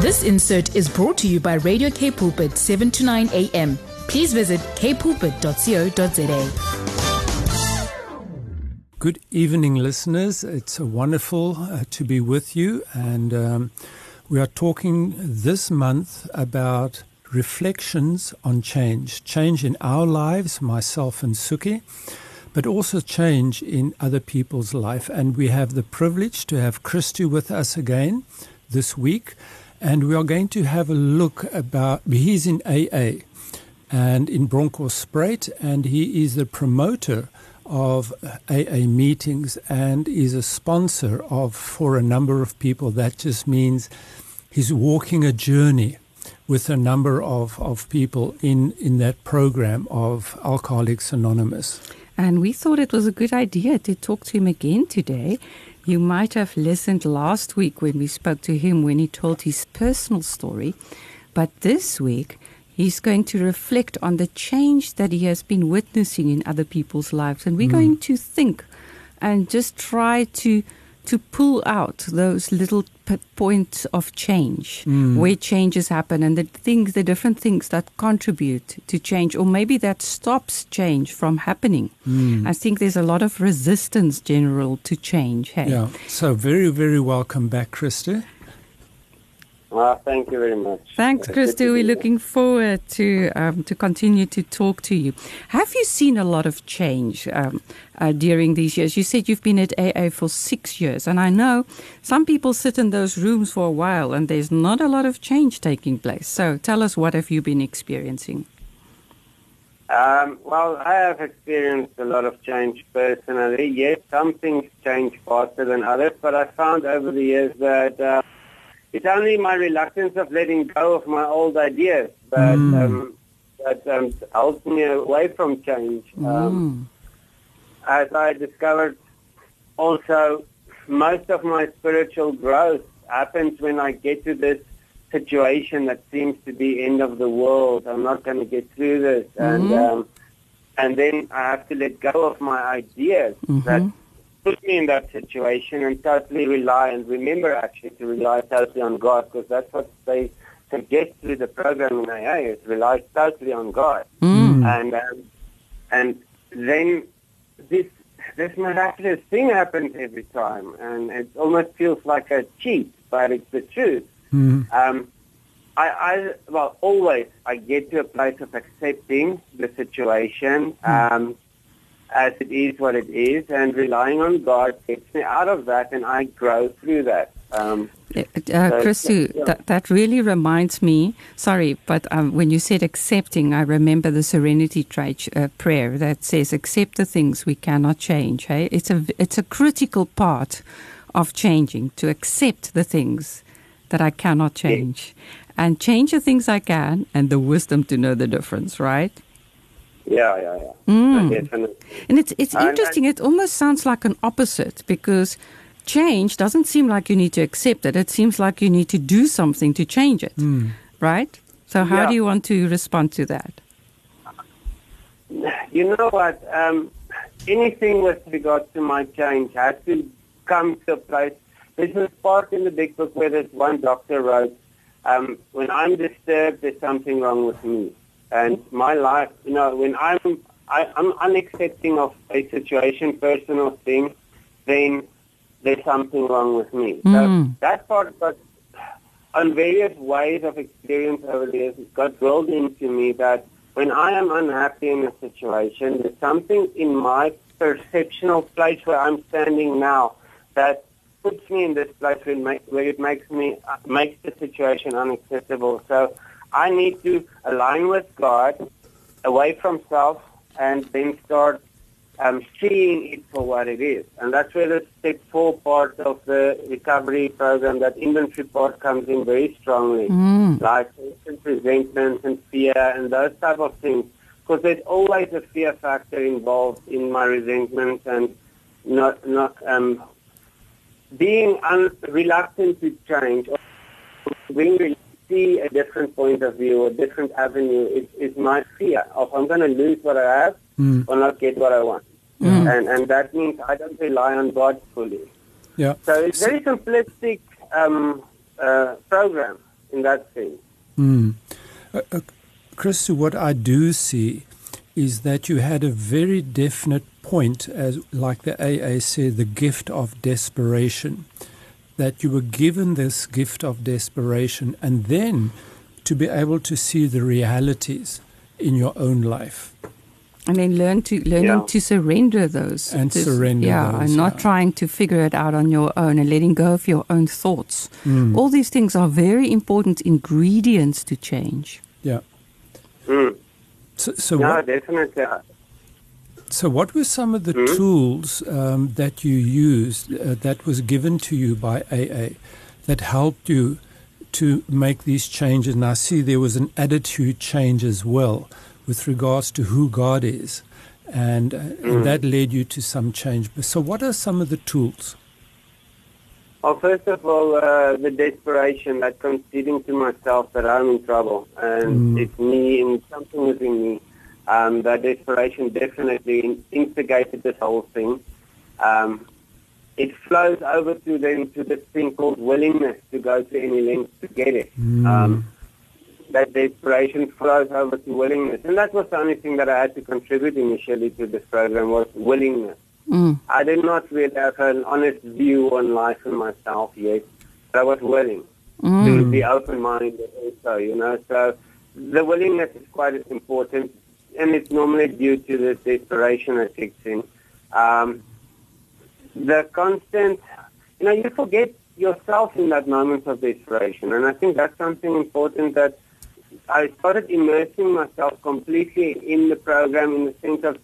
This insert is brought to you by Radio K Pulpit 7 to 9 a.m. Please visit kpulpit.co.za. Good evening, listeners. It's wonderful uh, to be with you, and um, we are talking this month about reflections on change change in our lives, myself and Suki, but also change in other people's life. And we have the privilege to have Christo with us again this week, and we are going to have a look about. He's in AA and in Bronkhorstspruit, and he is the promoter of AA meetings and is a sponsor of for a number of people. That just means he's walking a journey with a number of, of people in, in that program of Alcoholics Anonymous. And we thought it was a good idea to talk to him again today. You might have listened last week when we spoke to him when he told his personal story. But this week, he's going to reflect on the change that he has been witnessing in other people's lives. And we're mm. going to think and just try to to pull out those little points of change mm. where changes happen and the things the different things that contribute to change or maybe that stops change from happening mm. i think there's a lot of resistance general to change hey? yeah so very very welcome back Christo well, thank you very much. Thanks, Christo. We're looking forward to um, to continue to talk to you. Have you seen a lot of change um, uh, during these years? You said you've been at AA for six years, and I know some people sit in those rooms for a while, and there's not a lot of change taking place. So, tell us what have you been experiencing? Um, well, I have experienced a lot of change personally. Yes, some things change faster than others, but I found over the years that. Uh, it's only my reluctance of letting go of my old ideas that mm. um, that um, holds me away from change. Um, mm. As I discovered, also most of my spiritual growth happens when I get to this situation that seems to be end of the world. I'm not going to get through this, mm-hmm. and um, and then I have to let go of my ideas mm-hmm. that put me in that situation and totally rely and remember actually to rely totally on God because that's what they suggest through the program in AA is rely totally on God. Mm. And um, and then this this miraculous thing happens every time and it almost feels like a cheat, but it's the truth. Mm. Um, I, I well always I get to a place of accepting the situation. Mm. Um, as it is what it is, and relying on God gets me out of that, and I grow through that. Um, uh, uh Christo, yeah. that, that really reminds me. Sorry, but um, when you said accepting, I remember the Serenity tra- uh, prayer that says, "Accept the things we cannot change." Hey, it's a it's a critical part of changing to accept the things that I cannot change, and change the things I can, and the wisdom to know the difference. Right? Yeah, yeah, yeah. Mm. And it's it's interesting. it almost sounds like an opposite because change doesn't seem like you need to accept it. It seems like you need to do something to change it, mm. right? So how yeah. do you want to respond to that? You know what? Um, anything with regard to my change has to come to a place. There's a part in the big book where this one doctor wrote, um, when I'm disturbed, there's something wrong with me and my life, you know, when I'm I, I'm unaccepting of a situation, personal thing, then there's something wrong with me. Mm. So that part got on various ways of experience over the years got drilled into me that when I am unhappy in a situation, there's something in my perceptional place where I'm standing now that puts me in this place where it, make, where it makes me uh, makes the situation unacceptable. So I need to align with God, away from self, and then start um, seeing it for what it is. And that's where the step four part of the recovery program, that inventory part comes in very strongly. Mm. Like resentment and fear and those type of things. Because there's always a fear factor involved in my resentment and not, not um, being un- reluctant to change or being see a different point of view, a different avenue, is, is my fear of I'm going to lose what I have mm. or not get what I want. Mm. And, and that means I don't rely on God fully. Yeah. So it's very simplistic um, uh, program. in that sense. Mm. Uh, uh, Christo, what I do see is that you had a very definite point, as like the AA said, the gift of desperation. That you were given this gift of desperation, and then to be able to see the realities in your own life. And then learn to learning Yeah. to surrender those And to- surrender yeah, those, and not yeah. trying to figure it out on your own and letting go of your own thoughts. Mm. All these things are very important ingredients to change. Yeah. Mm. So, so No, what, definitely. So, what were some of the Hmm? tools um, that you used uh, that was given to you by AA that helped you to make these changes? And I see there was an attitude change as well with regards to who God is, and, uh, Hmm. and that led you to some change. So, what are some of the tools? Well, first of all, uh, the desperation that conceding to myself that I'm in trouble and Mm. it's me and something within me. Um, that desperation definitely instigated this whole thing. Um, it flows over to then to this thing called willingness to go to any length to get it. Mm. Um, that desperation flows over to willingness, and that was the only thing that I had to contribute initially to this program was willingness. Mm. I did not really have an honest view on life and myself yet, but I was willing Mm. to be open-minded also, you know. So the willingness is quite as important, and it's normally due to the desperation that kicks in. Um, the constant, you know, you forget yourself in that moment of desperation, and I think that's something important that I started immersing myself completely in the program in the sense of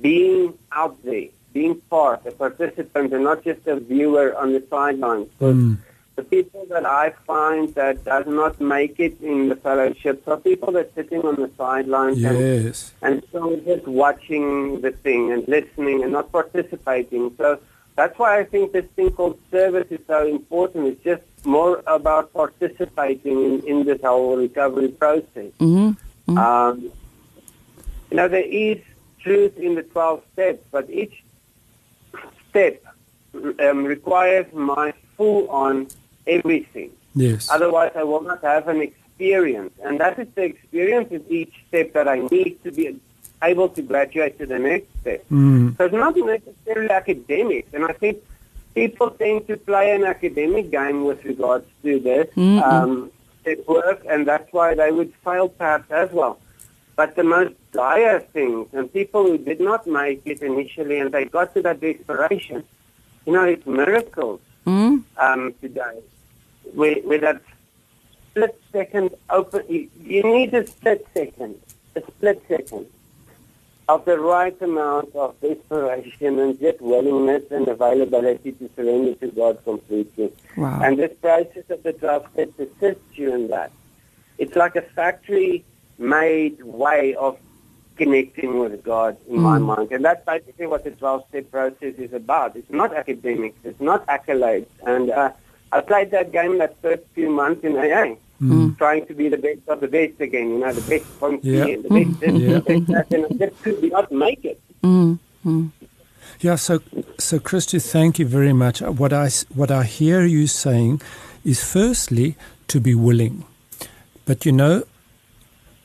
being out there, being part, a participant, and not just a viewer on the sidelines. Mm. The people that I find that does not make it in the fellowships are people that are sitting on the sidelines and, Yes. and so just watching the thing and listening and not participating. So that's why I think this thing called service is so important. It's just more about participating in, in this whole recovery process. Mhm. Mm. Um, you know, there is truth in the 12 steps, but each step um, requires my full on everything. Yes. Otherwise, I will not have an experience. And that is the experience with each step that I need to be able to graduate to the next step. Mm. So it's not necessarily academic. And I think people tend to play an academic game with regards to this um, step work, and that's why they would fail perhaps as well. But the most dire things, and people who did not make it initially and they got to that desperation, you know, it's miracles Mm. um, today. Where, where that split second open, you, you need a split second, a split second of the right amount of desperation and just willingness and availability to surrender to God completely. Wow. And this process of the 12 steps assists you in that. It's like a factory-made way of connecting with God in my Mm. mind. And that's basically what the 12-step process is about. It's not academics. It's not accolades. And uh, I played that game that first few months in AA, Mm. trying to be the best of the best again, you know, the best from Yeah. here, the best this, Yeah. the that, and I just could not make it. Mm. Mm. Yeah, so so Christo, thank you very much. Uh, What I s- what I hear you saying is firstly to be willing, but you know,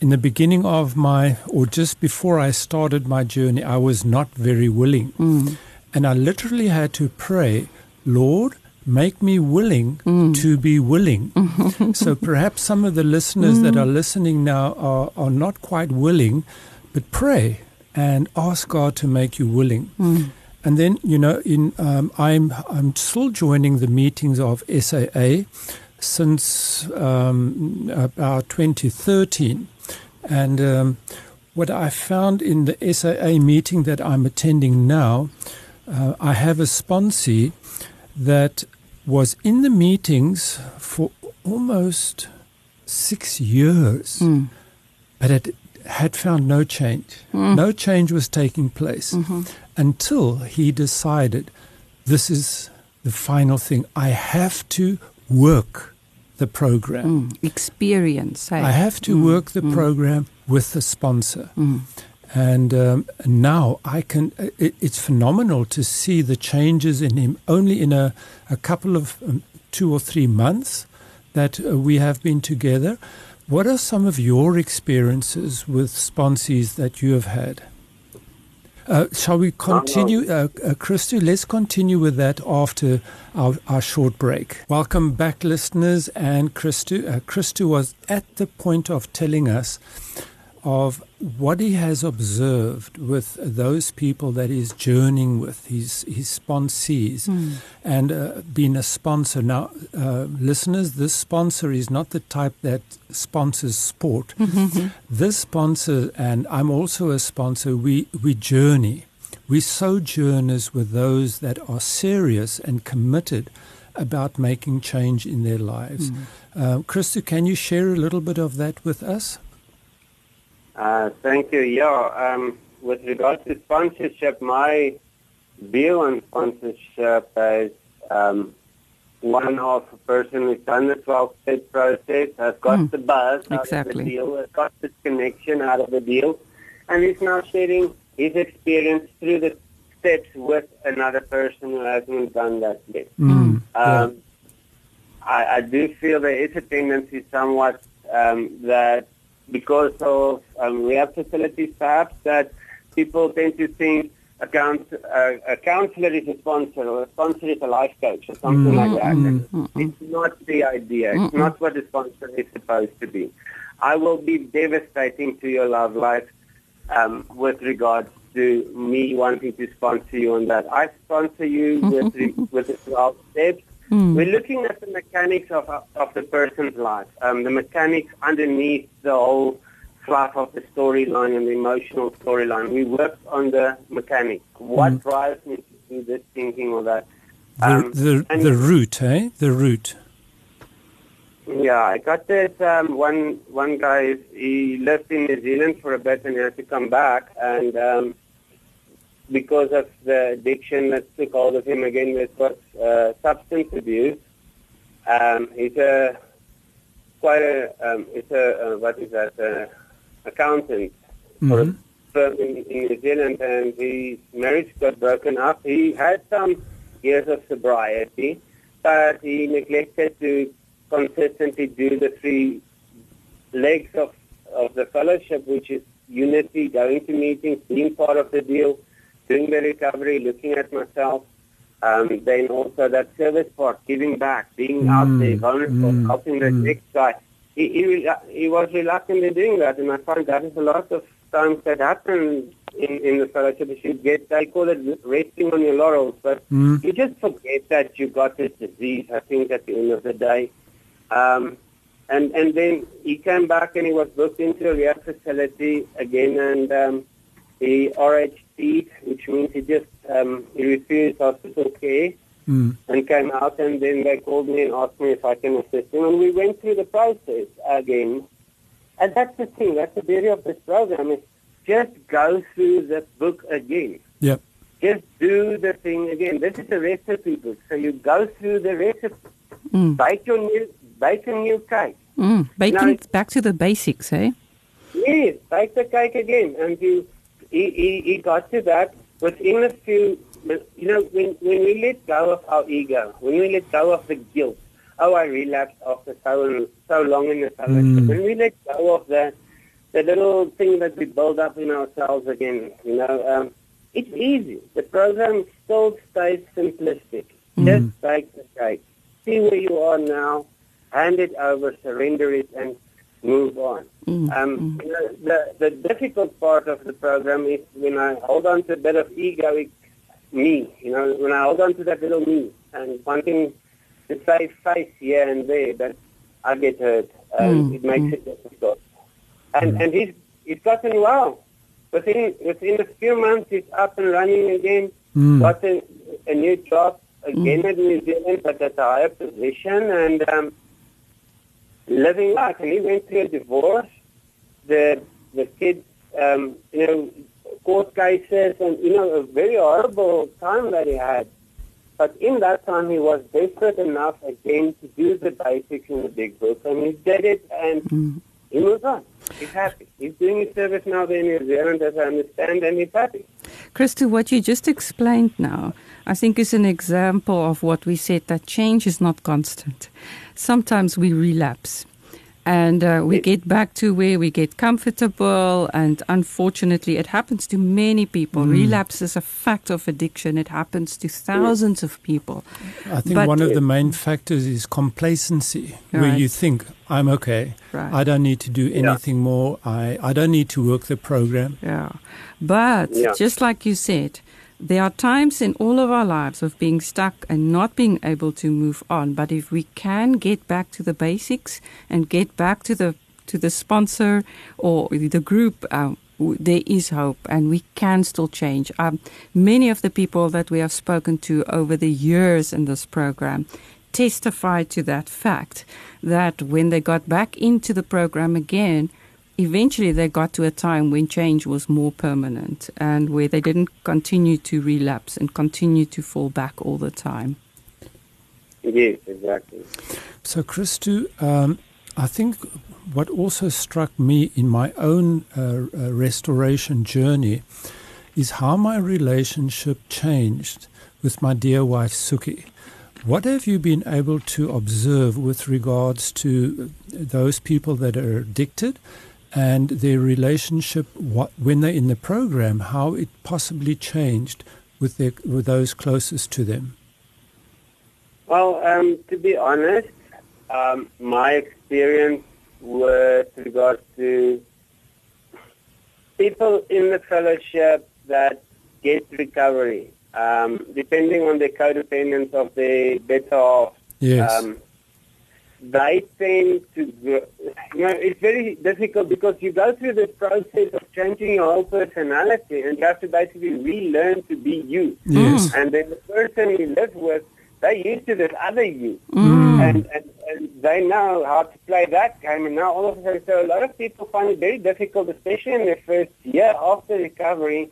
in the beginning of my or just before I started my journey, I was not very willing, Mm. and I literally had to pray, Lord. Make me willing to be willing. so perhaps some of the listeners that are listening now are, are not quite willing, but pray and ask God to make you willing. And then, you know, in um, I'm I'm still joining the meetings of SAA since um, about 2013, and um, what I found in the SAA meeting that I'm attending now, uh, I have a sponsee that was in the meetings for almost six years, Mm. but it had found no change. Hmm. No change was taking place mm-hmm. until he decided this is the final thing. I have to work the program. Mm. Experience. Hey? I have to hmm. work the hmm. program with the sponsor. And um, now I can, it, it's phenomenal to see the changes in him only in a, a couple of um, two or three months. that uh, we have been together. What are some of your experiences with sponsees that you have had? Uh, shall we continue, uh, uh, Christo? Let's continue with that after our, our short break. Welcome back, listeners. And Christo, uh, Christo was at the point of telling us of what he has observed with those people that he's journeying with, his, his sponsees, mm. and uh, being a sponsor. Now, uh, listeners, this sponsor is not the type that sponsors sport. Mm-hmm. This sponsor, and I'm also a sponsor, we, we journey. We sojourners with those that are serious and committed about making change in their lives. Mm. Uh, Christo, can you share a little bit of that with us? Uh, thank you. Yeah, um, with regards to sponsorship, my view on sponsorship is um, one of a person who's done the 12-step process, has got mm, the buzz exactly. out of the deal, has got the connection out of the deal, and is now sharing his experience through the steps with another person who hasn't done that yet. Mm, um. I, I, do feel there is a tendency somewhat um, that because of um, rehab facilities, perhaps that people tend to think a, count, uh, a counselor is a sponsor or a sponsor is a life coach or something mm-hmm. like that. Mm-hmm. It's not the idea. It's mm-hmm. not what a sponsor is supposed to be. I will be devastating to your love life um, with regards to me wanting to sponsor you on that. I sponsor you with, re- with the 12 steps Mm. We're looking at the mechanics of, of the person's life, um, the mechanics underneath the whole fluff of the storyline and the emotional storyline. We work on the mechanics. What mm. drives me to do this thinking or that? Um, the, the, the root, eh? The root. Yeah, I got this um, one one guy. He lived in New Zealand for a bit and he had to come back, and um, because of the addiction that took hold of him again with uh, substance abuse. Um, he's a quite a um, it's a uh, what is that uh, accountant mm-hmm. for a firm in, in New Zealand, and his marriage got broken up. He had some years of sobriety, but he neglected to consistently do the three legs of of the fellowship, which is unity, going to meetings, being part of the deal doing the recovery, looking at myself, um, then also that service part, giving back, being mm, out there, vulnerable, mm, helping the mm. next guy. He, he, he was reluctant in doing that, and I find that is a lot of times that happen in, in the fellowship. You get, I call it resting on your laurels, but mm. you just forget that you got this disease, I think, at the end of the day. Um, and, and then he came back and he was booked into a rehab facility again, and um, he RHD, which means he just um, he refused hospital care mm. and came out. And then they called me and asked me if I can assist him, and we went through the process again. And that's the thing. That's the beauty of this program is just go through the book again. Yep. Just do the thing again. This is a recipe book, so you go through the recipe. Mm. Bake your new, bake a new cake. Mm. Bacon, now, back to the basics, eh? Yes, bake the cake again, and you he, he, he got to that within a few, you know, when, when we let go of our ego, when we let go of the guilt, oh, I relapsed after so, so long in the fellowship, mm. when we let go of the, the little thing that we build up in ourselves again, you know, um, it's easy. The program still stays simplistic. Mm. Just take the cake. See where you are now, hand it over, surrender it, and move on. Mm, um, mm. You know, the, the difficult part of the program is when I hold on to a bit of egoic me, you know, when I hold on to that little me and wanting to save face here and there, but I get hurt. Um, mm, it makes mm. it difficult. And mm. and he's he's gotten well. Within within a few months, he's up and running again. Mm. Got a, a new job again mm. in New Zealand, but at a higher position, and um, living life. And he went through a divorce. The the kid, um, you know, court cases, and you know, a very horrible time that he had. But in that time, he was desperate enough again to do the basics in the big book, and he did it, and mm. he moved on. He's happy. He's doing his service now there in New Zealand, as I understand, and he's happy. Christo, what you just explained now, I think is an example of what we said that change is not constant. Sometimes we relapse and uh, we get back to where we get comfortable and unfortunately it happens to many people mm. relapse is a fact of addiction it happens to thousands of people i think but one of the main factors is complacency right. where you think i'm okay right. i don't need to do anything yeah. more i i don't need to work the program yeah but yeah. just like you said there are times in all of our lives of being stuck and not being able to move on. But if we can get back to the basics and get back to the to the sponsor or the group, uh, there is hope and we can still change. Um, many of the people that we have spoken to over the years in this program testify to that fact that when they got back into the program again, eventually they got to a time when change was more permanent and where they didn't continue to relapse and continue to fall back all the time. Yes, exactly. So, Christo, um, I think what also struck me in my own uh, uh, restoration journey is how my relationship changed with my dear wife, Suki. What have you been able to observe with regards to those people that are addicted and their relationship what, when they're in the program, how it possibly changed with, their, with those closest to them? Well, um, to be honest, um, my experience with regards to people in the fellowship that get recovery, um, depending on the codependence of the better off, yes. Um, they tend to, you know, it's very difficult because you go through this process of changing your whole personality and you have to basically relearn to be you. Yes. And then the person you live with, they're used to this other you. Mm. And, and, and they know how to play that game. And now all of a sudden, so a lot of people find it very difficult, especially in the first year after recovery,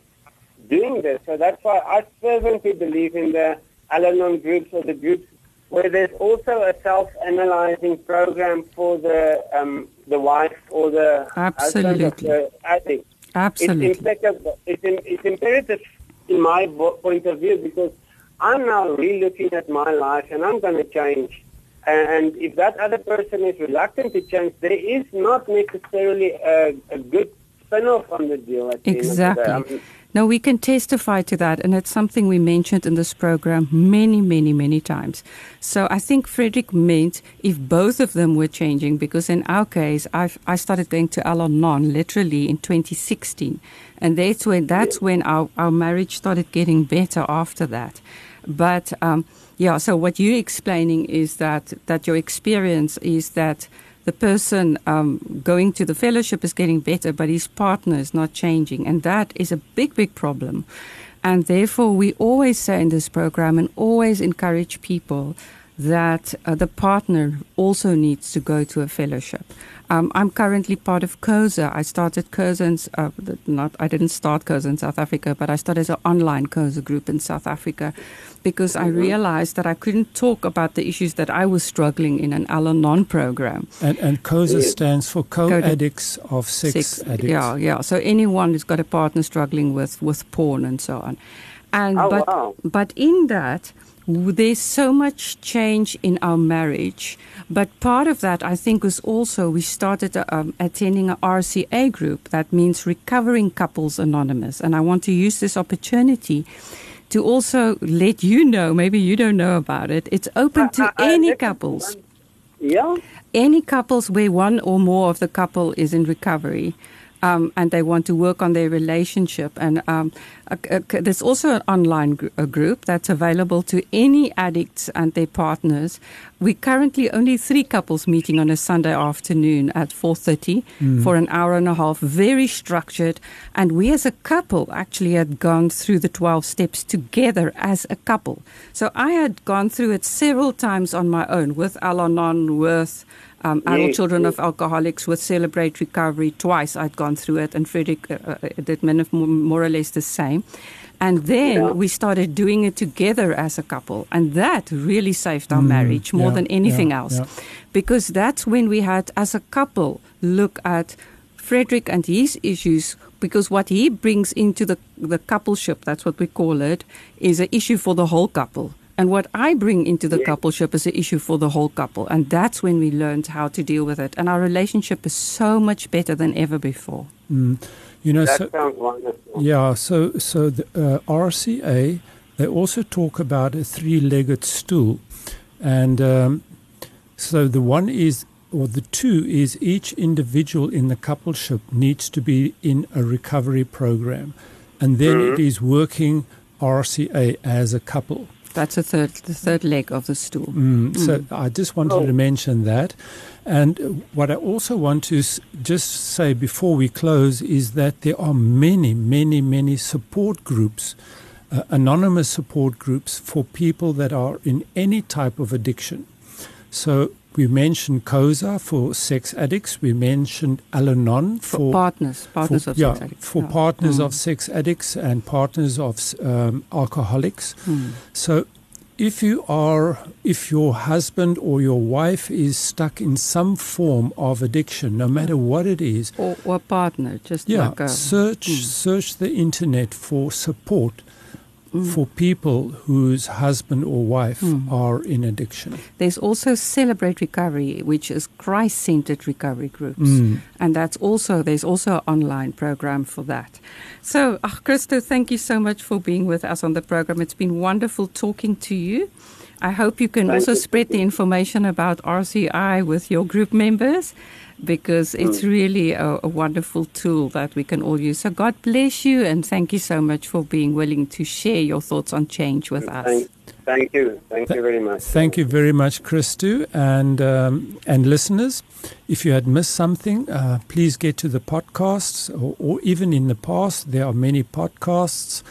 doing this. So that's why I fervently believe in the Al-Anon groups or the groups where there's also a self-analyzing program for the um, the wife or the Absolutely. husband of the addict. Absolutely. It's, imperative, it's, in, it's imperative in my point of view because I'm now re-looking at my life and I'm going to change. And if that other person is reluctant to change, there is not necessarily a, a good spin-off on the deal. exactly. No, we can testify to that, and it's something we mentioned in this program many, many, many times. So I think Frederick meant if both of them were changing, because in our case, I've, I started going to Al Anon literally in 2016, and that's when that's when our, our marriage started getting better after that. But um, yeah, so what you're explaining is that that your experience is that the person um, going to the fellowship is getting better, but his partner is not changing. And that is a big, big problem. And therefore, we always say in this program and always encourage people that uh, the partner also needs to go to a fellowship. Um, I'm currently part of COSA. I started COSA, in, uh, not I didn't start COSA in South Africa, but I started an online COSA group in South Africa because I mm-hmm. realized that I couldn't talk about the issues that I was struggling in an Al-Anon program. And, and COSA stands for Co-Addicts of Sex, sex Addicts. Yeah, yeah. So anyone who's got a partner struggling with, with porn and so on. And oh, but wow. but in that there's so much change in our marriage. But part of that, I think, was also we started um, attending a RCA group. That means Recovering Couples Anonymous. And I want to use this opportunity to also let you know, maybe you don't know about it, it's open to uh, uh, any couples. Yeah. Any couples where one or more of the couple is in recovery um, and they want to work on their relationship. And um, uh, uh, there's also an online gr- group that's available to any addicts and their partners. We currently only three couples meeting on a Sunday afternoon at 4:30 mm. for an hour and a half, very structured. And we, as a couple, actually had gone through the 12 steps together as a couple. So I had gone through it several times on my own with Al-Anon, with um, adult yes, children yes. of alcoholics with Celebrate Recovery. Twice I'd gone through it, and Frederick uh, uh did more or less the same. And then yeah. we started doing it together as a couple. And that really saved our mm, marriage more yeah, than anything yeah, else. Because that's when we had, as a couple, look at Frederick and his issues because what he brings into the the coupleship, that's what we call it, is an issue for the whole couple. And what I bring into the coupleship is an issue for the whole couple. And that's when we learned how to deal with it. And our relationship is so much better than ever before. Mm. You know, That so, sounds wonderful. yeah. So, so the uh, RCA they also talk about a three-legged stool, and um, so the one is, or the two is, each individual in the coupleship needs to be in a recovery program, and then it is working RCA as a couple. That's a third, the third leg of the stool. Mm, so I just wanted Oh. to mention that. And what I also want to s- just say before we close is that there are many, many, many support groups, uh, anonymous support groups for people that are in any type of addiction. So we mentioned COSA for sex addicts. We mentioned Al-Anon For, for partners, partners for, of yeah, sex addicts. for partners Mm. of sex addicts and partners of um, alcoholics. Mm. So, if you are, if your husband or your wife is stuck in some form of addiction, no matter what it is, Or, or partner, just yeah, like a, search mm. search the internet for support Mm. for people whose husband or wife Mm. are in addiction. There's also Celebrate Recovery, which is Christ-centered recovery groups. Mm. And that's also, there's also an online program for that. So, uh, Christo, thank you so much for being with us on the program. It's been wonderful talking to you. I hope you can Thank also you. spread the information about RCA with your group members because it's really a, a wonderful tool that we can all use. So, God bless you and thank you so much for being willing to share your thoughts on change with us. Thank, thank you. Thank you very much. Thank you very much, Christo, and um, and listeners. If you had missed something, uh, please get to the podcasts, or, or even in the past, there are many podcasts.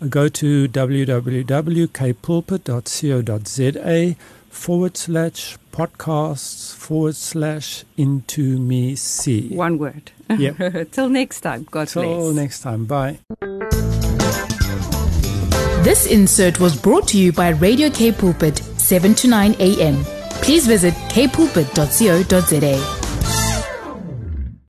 Uh, go to www.kpulpit.co.za forward slash podcasts forward slash into me see. One word. Yep. Till next time. God Till bless. Till next time. Bye. This insert was brought to you by Radio K Pulpit, 7 to 9 a.m. Please visit kpulpit.co.za.